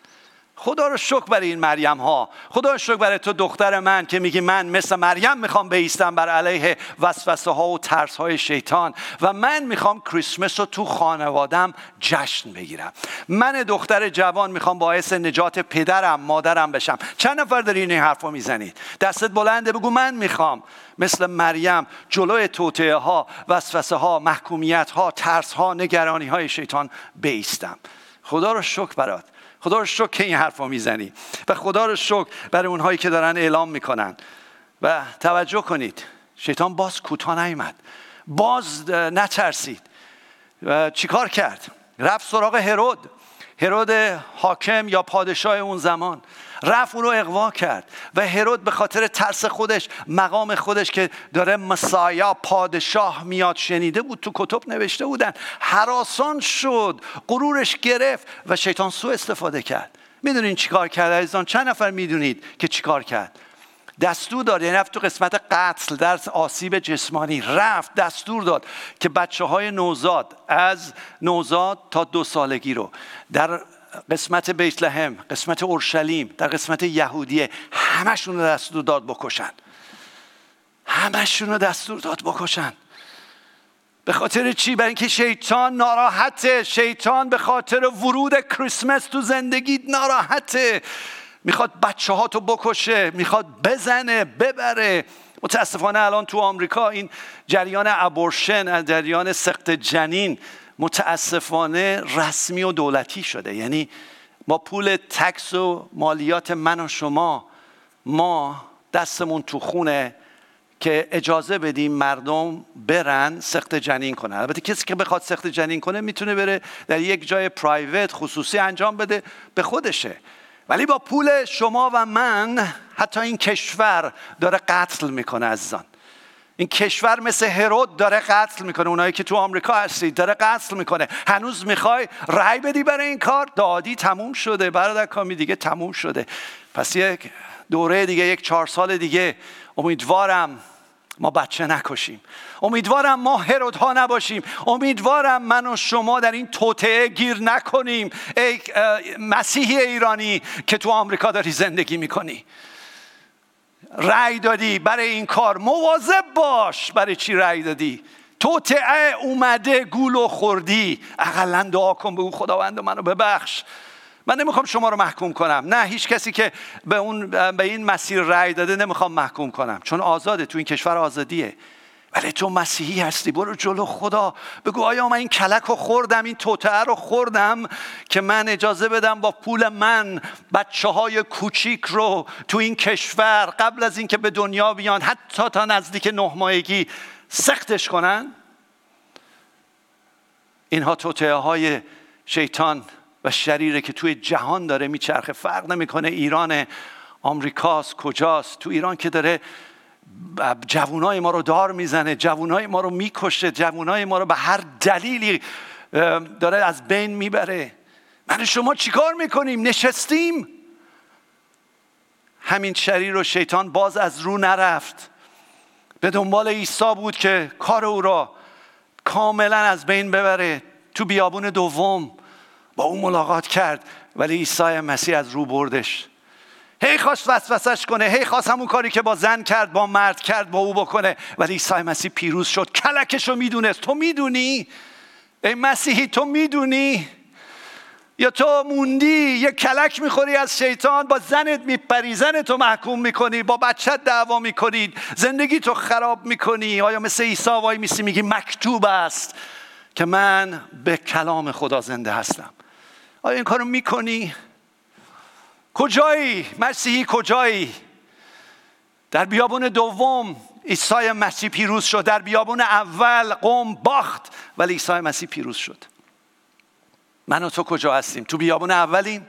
خدا رو شکر برای این مریم ها خدا رو شکر برای تو دختر من که میگی من مثل مریم می‌خوام بیستم بر علیه وسوسه ها و ترس های شیطان و من می‌خوام کریسمس رو تو خانوادم جشن بگیرم. من دختر جوان می‌خوام باعث نجات پدرم مادرم بشم. چند نفر داری این حرف رو می‌زنید؟ دستت بلنده بگو من می‌خوام. مثل مریم جلوی توطعه ها وسوسه ها محکومیت ها ترس ها نگرانی های شیطان بیستم. خدا رو شکر برات. خدا رو شکر که این حرف می‌زنی. و خدا رو شکر برای اونهایی که دارن اعلام می‌کنن. و توجه کنید شیطان باز کوتاه نیامد باز نترسید. و چیکار کرد؟ رفت سراغ هرود. هرود حاکم یا پادشاه اون زمان. رفت او رو اقوا کرد و هرود به خاطر ترس خودش مقام خودش که داره مسایا پادشاه میاد شنیده بود تو کتب نوشته بودن. حراسان شد غرورش گرفت و شیطان سو استفاده کرد. می‌دونین چیکار کرد عزیزان؟ چند نفر می‌دونید که چیکار کرد؟ دستور داد یعنی رفت تو قسمت قتل در آسیب جسمانی رفت دستور داد که بچه های نوزاد از نوزاد تا دو سالگی رو در قسمت بیت لحم قسمت اورشلیم در قسمت یهودیه همشون رو دستور داد بکشن. همشون رو دستور داد بکشن. به خاطر چی؟ برای اینکه شیطان ناراحته. شیطان به خاطر ورود کریسمس تو زندگی ناراحته. می‌خواد بچه ها تو بکشه می‌خواد بزنه ببره. متاسفانه الان تو آمریکا این جریان ابورشن جریان سخت جنین متاسفانه رسمی و دولتی شده. یعنی با پول تکس و مالیات من و شما ما دستمون تو خونه که اجازه بدیم مردم برن سخت جنین کنن. البته کسی که بخواد سخت جنین کنه می‌تونه بره در یک جای پرایوت خصوصی انجام بده به خودشه. ولی با پول شما و من حتی این کشور داره قتل می‌کنه عزیزان. این کشور مثل هرود داره قتل می‌کنه. اونایی که تو آمریکا هستید داره قتل می‌کنه. هنوز می‌خوای رأی بدی برای این کار؟ دادی تموم شده. برادر کامی دیگه تموم شده. پس یک دوره دیگه یک چهار سال دیگه. امیدوارم ما بچه نکشیم. امیدوارم ما هرود ها نباشیم. امیدوارم من و شما در این توطعه گیر نکنیم. ای مسیحی ایرانی که تو آمریکا داری زندگی می‌کنی. رأی دادی برای این کار. مواظب باش برای چی رأی دادی؟ توطعه اومده گول و خوردی. اقلا دعا کن به او خداوند منو ببخش. من نمی‌خوام شما رو محکوم کنم. نه هیچ کسی که به, اون به این مسیر رأی داده نمی‌خوام محکوم کنم. چون آزاده تو این کشور آزادیه. ولی تو مسیحی هستی برو جلو خدا. بگو آیا من این کلک رو خوردم این توتعه رو خوردم که من اجازه بدم با پول من بچه های کوچیک رو تو این کشور قبل از اینکه به دنیا بیان حتی تا نزدیک نه ماهگی سختش کنن؟ اینها توتعه های شیطان و شریره که توی جهان داره میچرخه فرق نمی‌کنه ایران آمریکاست کجاست. تو ایران که داره جوانای ما رو دار می‌زنه جوانای ما رو می‌کشه جوانای ما رو به هر دلیلی داره از بین می‌بره. من شما چیکار می‌کنیم؟ نشستیم. همین شریر و شیطان باز از رو نرفت. به دنبال عیسی بود که کار او را کاملا از بین ببره. تو بیابون دوم با او ملاقات کرد ولی عیسی مسیح از رو بردش. هی خواست وسوسش کنه هی خواست همون کاری که با زن کرد با مرد کرد با او بکنه. ولی عیسی مسیح پیروز شد. کلکش رو می‌دونست. تو می‌دونی؟ ای مسیحی تو می‌دونی؟ یا تو موندی؟ یه کلک می‌خوری از شیطان با زنت میپری زنت تو محکوم می‌کنی با بچت دعوا می‌کنی زندگی تو خراب می‌کنی. آیا مثل عیسی وای میسی میگی مکتوب است که من به کلام خدا زنده هستم؟ آیا این کارو می‌کنی؟ کجایی؟ مسیحی کجایی؟ در بیابون دوم عیسی مسیح پیروز شد. در بیابون اول قوم باخت ولی عیسی مسیح پیروز شد. من و تو کجا هستیم؟ تو بیابون اولیم؟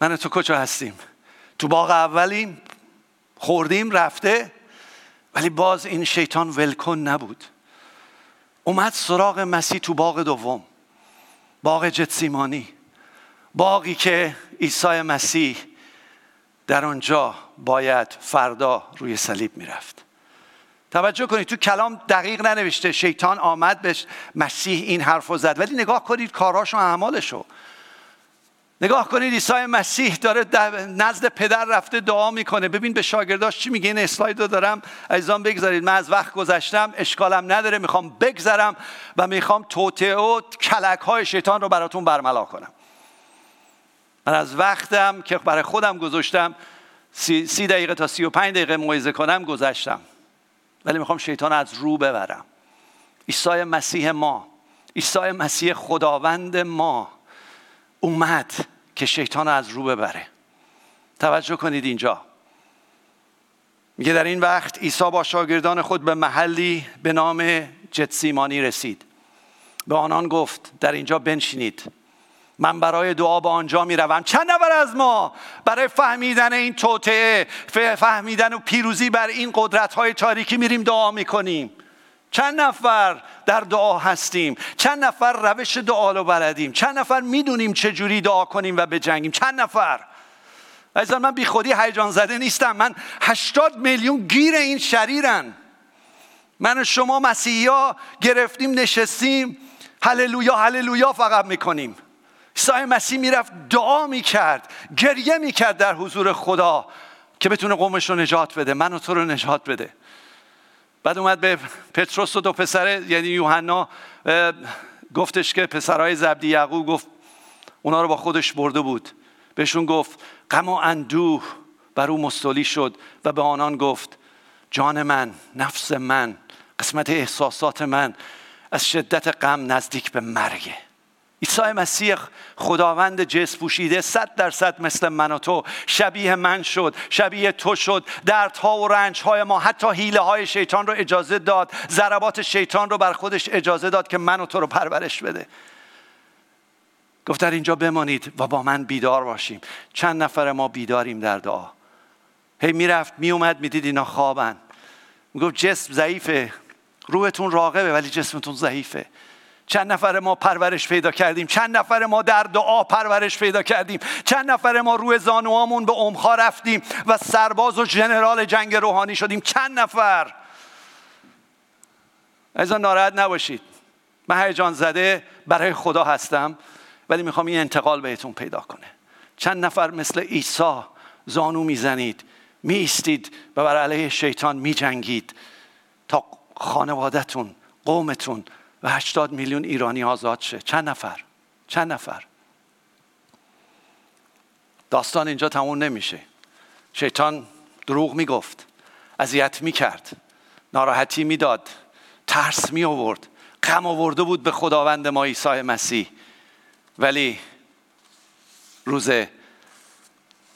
من و تو کجا هستیم؟ تو باغ اولیم؟ خوردیم رفته ولی باز این شیطان ولکن نبود. اومد سراغ مسیح تو باغ دوم باغ جتسیمانی. باقی که عیسی مسیح در آنجا باید فردا روی صلیب می‌رفت. توجه کنید تو کلام دقیق ننوشته شیطان آمد به مسیح این حرف رو زد. ولی نگاه کنید کاراش و اعمالشو. نگاه کنید عیسی مسیح داره نزد پدر رفته دعا می‌کنه. ببین به شاگرداش چی میگه این اسلاید رو دارم. عزیزان بگذارید من از وقت گذشتم اشکالم نداره می‌خوام بگذرم و می‌خوام توته و کلک های شیطان رو براتون برملا کنم. من از وقتم که برای خودم گذاشتم سی, سی دقیقه تا سی و پنج دقیقه موعظه کنم گذشتم. ولی می‌خوام شیطان از رو ببرم. عیسی مسیح ما عیسی مسیح خداوند ما اومد که شیطان از رو ببره. توجه کنید اینجا. میگه در این وقت عیسی با شاگردان خود به محلی به نام جتسیمانی رسید. به آنان گفت در اینجا بنشینید. من برای دعا به آنجا می روم چند نفر از ما برای فهمیدن این توطعه فهمیدن و پیروزی بر این قدرت های تاریکی میریم دعا می‌کنیم. چند نفر در دعا هستیم؟ چند نفر روش دعا رو بلدیم؟ چند نفر می‌دونیم چجوری دعا کنیم و بجنگیم؟ چند نفر؟ عزیزان من بی خودی هیجان زده نیستم. من هشتاد میلیون گیر این شریرن. من و شما مسیحی گرفتیم نشستیم. هللویا هللویا فقط می‌کنیم. عیسی مسیح می‌رفت دعا می‌کرد گریه می‌کرد در حضور خدا که بتونه قومش رو نجات بده من و تو رو نجات بده. بعد اومد به پتروس و دو پسره یعنی یوحنا گفتش که پسرهای زبدی یعقوب گفت اونا رو با خودش برده بود. بهشون گفت غم و اندوه بر او مستولی شد و به آنان گفت جان من نفس من قسمت احساسات من از شدت غم نزدیک به مرگه عیسی مسیح خداوند جس پوشیده صد درصد مثل من و تو. شبیه من شد شبیه تو شد. دردها و رنجهای ما حتی حیله های شیطان رو اجازه داد ضربات شیطان رو بر خودش اجازه داد که من و تو رو پرورش بده. گفت در اینجا بمانید و با من بیدار باشیم. چند نفر ما بیداریم در دعا. هی می‌رفت میومد می‌دید اینا خوابن. می‌گفت جسم ضعیفه روحتون راقبه ولی جسمتون ضعیفه. چند نفر ما پرورش پیدا کردیم؟ چند نفر ما در دعا پرورش پیدا کردیم؟ چند نفر ما روی زانوامون به امخا رفتیم و سرباز و جنرال جنگ روحانی شدیم؟ چند نفر؟ از ناراحت نباشید. من هیجان زده برای خدا هستم ولی می‌خوام این انتقال بهتون پیدا کنه. چند نفر مثل عیسی زانو می‌زنید میستید و بر علیه شیطان میجنگید تا خانوادهتون قومتون و هشتاد میلیون ایرانی آزاد شه. چند نفر؟ چند نفر؟ داستان اینجا تموم نمیشه. شیطان دروغ می‌گفت اذیت می‌کرد ناراحتی می‌داد ترس می آورد غم آورده بود به خداوند ما عیسی مسیح. ولی روز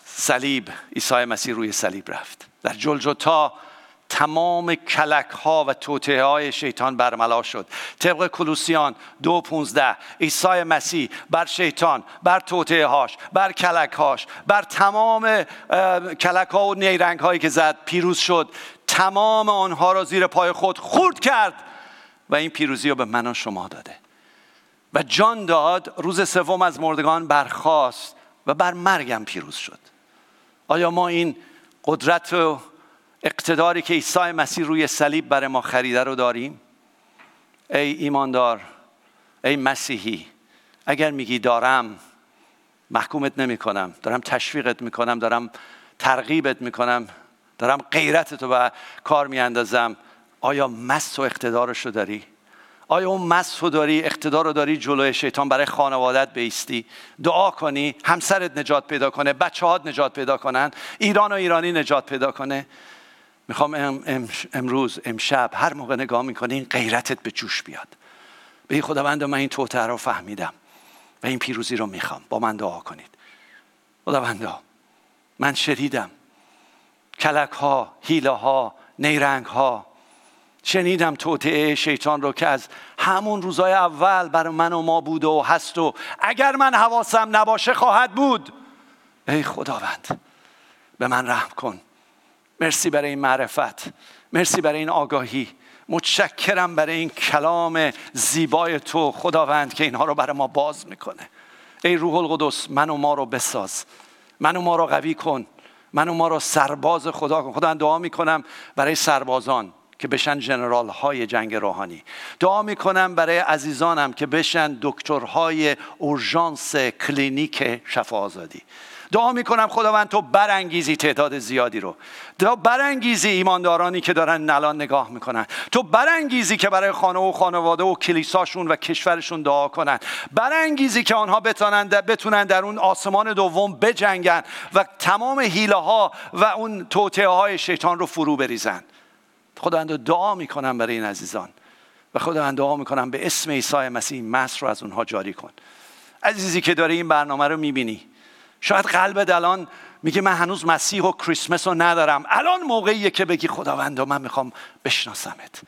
صلیب عیسی مسیح روی صلیب رفت. در جلجتا تمام کلک ها و توته های شیطان برملا شد. طبق کلوسیان دو پونزده عیسی مسیح بر شیطان بر توته هاش بر کلک هاش بر تمام کلک ها و نیرنگ هایی که زد پیروز شد. تمام آنها را زیر پای خود خورد کرد و این پیروزی رو به من و شما داده. و جان داد روز سوم از مردگان برخاست و بر مرگم پیروز شد. آیا ما این قدرت و اقتداری که عیسی مسیح روی صلیب برای ما خریده رو داریم؟ ای ایماندار ای مسیحی اگر میگی دارم محکومت نمی کنم دارم تشویقت می‌کنم دارم ترغیبت می‌کنم دارم غیرت تو به کار میاندازم. آیا مس و اقتدارش رو داری؟ آیا اون مس رو داری اقتدار رو داری جلوی شیطان برای خانوادت بیستی؟ دعا کنی همسرت نجات پیدا کنه بچه هات نجات پیدا کنن ایران و ایرانی نجات پیدا کنه. می‌خوام امروز امشب هر موقع نگاه می‌کنی این غیرتت به جوش بیاد. به این خداوند من این توته رو فهمیدم و این پیروزی رو می‌خوام. با من دعا کنید. خداوندا من شدیدم کلک ها هیله ها نیرنگ ها شنیدم توطعه شیطان رو که از همون روزای اول بر من و ما بود و هست و اگر من حواسم نباشه خواهد بود. ای خداوند به من رحم کن. مرسی برای این معرفت. مرسی برای این آگاهی. متشکرم برای این کلام زیبای تو خداوند که اینها رو برای ما باز می‌کنه. ای روح القدس من و ما رو بساز. من و ما رو قوی کن. من و ما رو سرباز خدا کن. خدا دعا می‌کنم برای سربازان که بشن جنرال های جنگ روحانی. دعا می‌کنم برای عزیزانم که بشن دکترهای اورژانس کلینیک شفا آزادی دعا می‌کنم خداوند تو برانگیزی تعداد زیادی رو. تو برانگیزی ایماندارانی که دارن نلان نگاه می‌کنن. تو برانگیزی که برای خانه و خانواده و کلیساشون و کشورشون دعا کنن. برانگیزی که آنها بتونن در, بتونن در اون آسمان دوم بجنگن و تمام حیله ها و اون توطعه های شیطان رو فرو بریزن. خداوند دعا می‌کنم برای این عزیزان. و خداوند دعا می‌کنم به اسم عیسی مسیح مصر رو از اونها جاری کن. عزیزی که داره این برنامه رو می‌بینی. شاید قلبت الان میگه من هنوز مسیح و کریسمس رو ندارم. الان موقعیه که بگی خداوند من می‌خوام بشناسمت.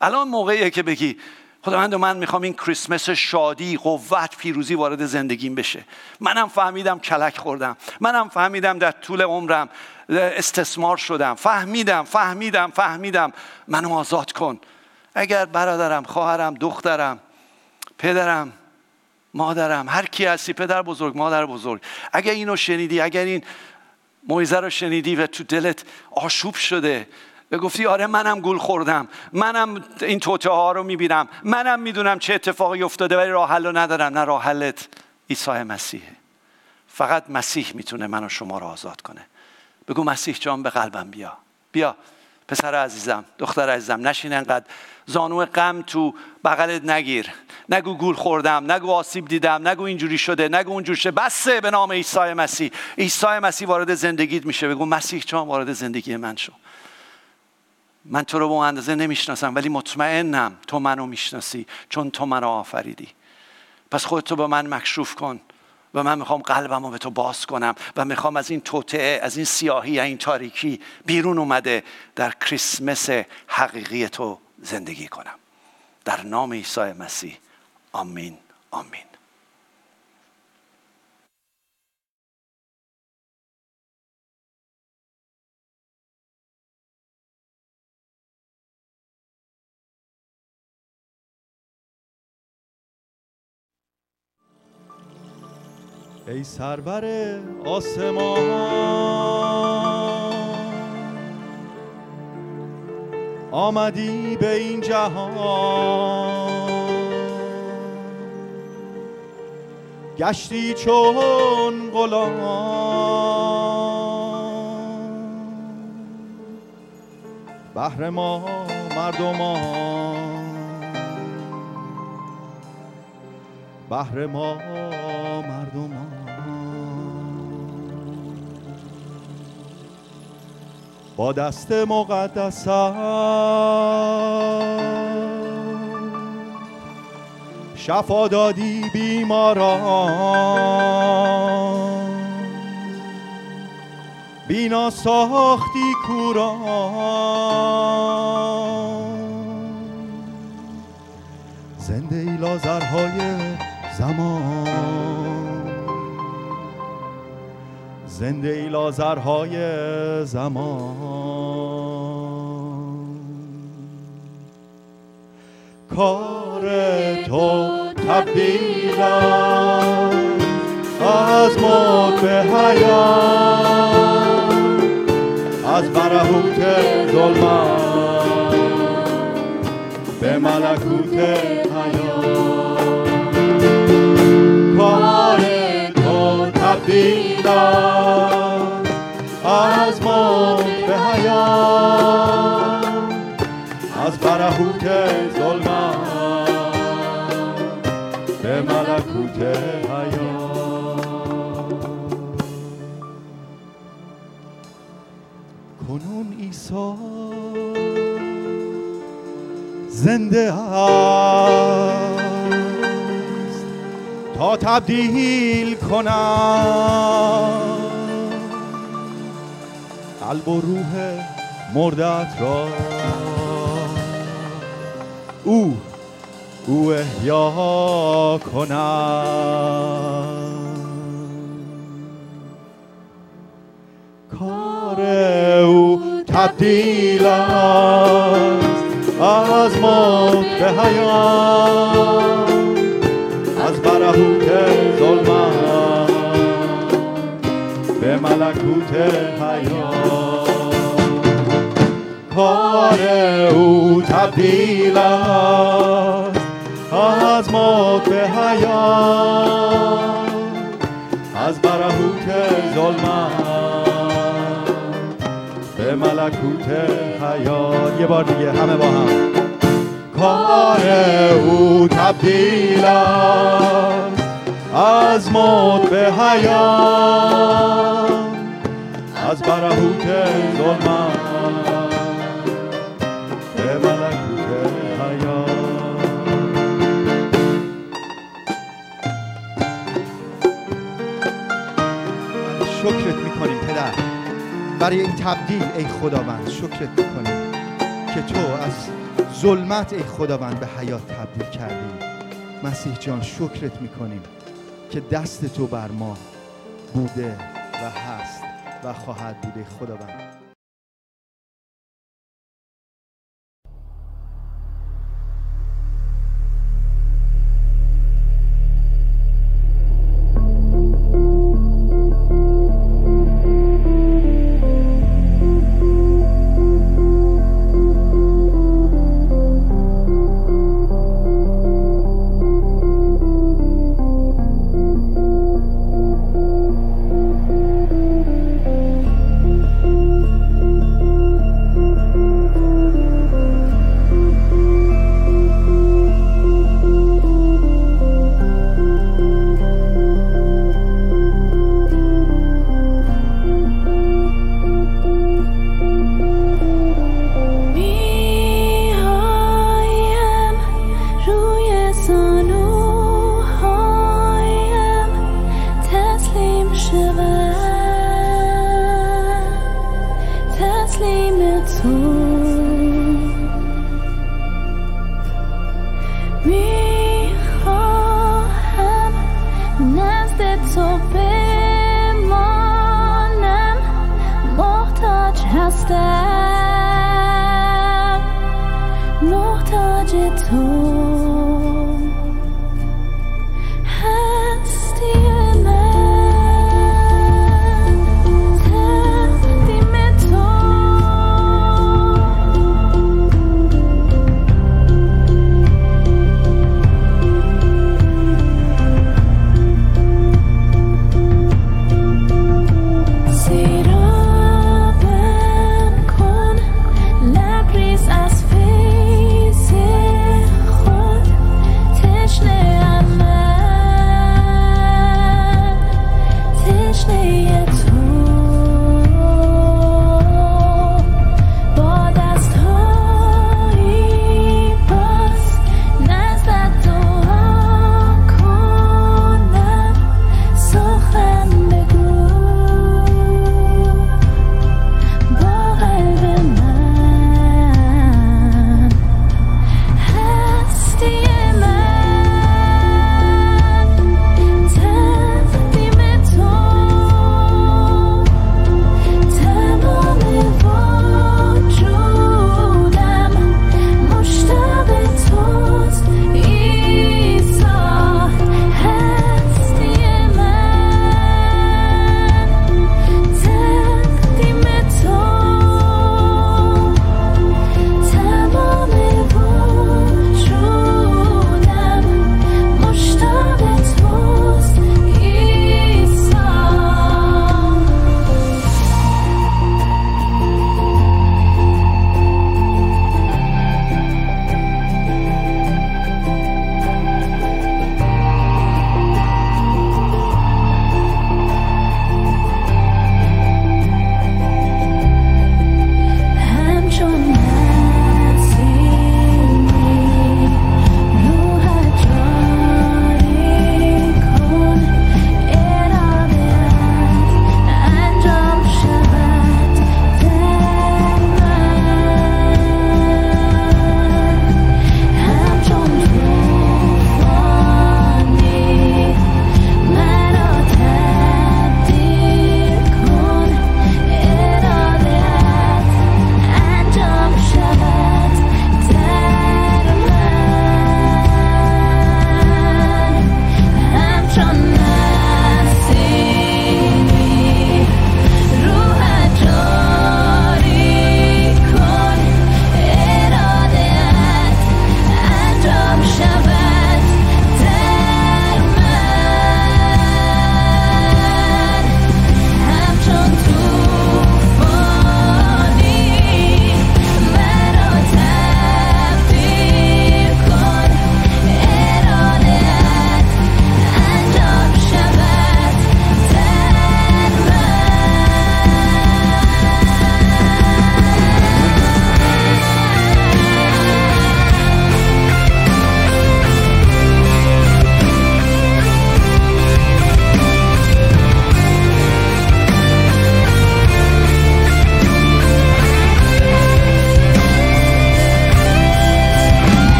الان موقعیه که بگی خداوند من می‌خوام این کریسمس شادی قوت پیروزی وارد زندگیم بشه. منم فهمیدم کلک خوردم. منم فهمیدم در طول عمرم استثمار شدم. فهمیدم فهمیدم فهمیدم. منو آزاد کن. اگر برادرم خواهرم دخترم پدرم مادرم هر کی هستی پدر بزرگ مادر بزرگ. اگر اینو شنیدی اگر این موعظه رو شنیدی و تو دلت آشوب شده و گفتی آره منم گول خوردم منم این توته ها رو می‌بینم منم می‌دونم چه اتفاقی افتاده ولی راه حل ندارم. نه راه حلت عیسی مسیحه. فقط مسیح می‌تونه منو شما رو آزاد کنه. بگو مسیح جان به قلبم بیا. بیا. پسر عزیزم دختر عزیزم نشین انقدر. زانو غم تو بغلت نگیر. نگو گول خوردم نگو آسیب دیدم نگو اینجوری شده نگو اونجوری شده. بسه به نام عیسی مسیح. عیسی مسیح وارد زندگیت میشه. بگو مسیح جان وارد زندگی من شو. من تو رو به اندازه نمی‌شناسم ولی مطمئنم تو منو می‌شناسی چون تو منو آفریدی. پس خودتو به من مکشوف کن. و من می‌خوام قلبم رو به تو باز کنم و می‌خوام از این توطعه از این سیاهی از این تاریکی بیرون اومده در کریسمس حقیقی تو زندگی کنم. در نام عیسی مسیح. آمین آمین. ای سرور آسمان آمدی به این جهان. گشتی چون غلام. بهر ما مردمان. بهر ما با دست مقدسم شفا دادی بیماران. بینا ساختی کوران. زنده ای لازرهای زمان. زنده ای لازرهای زمان. کار تو تبدیل از موت به حیات از برهوت ظلمت به ملکوت تبدیل از موت به حیات از برهوت ظلمت به ملکوت حیات. کنون عیسی زنده است. تا تبدیل کنم. قلب و روح مردت را. او او احیا کنم. کار او تبدیل است از موت به حیات ملکوت حیات. کار او تبدیل است. از موت به حیات. از برهوت ظلمت. به ملکوت حیات. یه بار دیگه همه با هم. کار او تبدیل است. از موت به حیات. از برهوت ظلمت. به ملکوت حیات. شکرت می‌کنیم پدر. برای این تبدیل ای خداوند شکرت می‌کنیم که تو از ظلمت ای خداوند به حیات تبدیل کردی. مسیح جان شکرت می‌کنیم که دست تو بر ما بوده و هست. و خواهد بوده خداوند.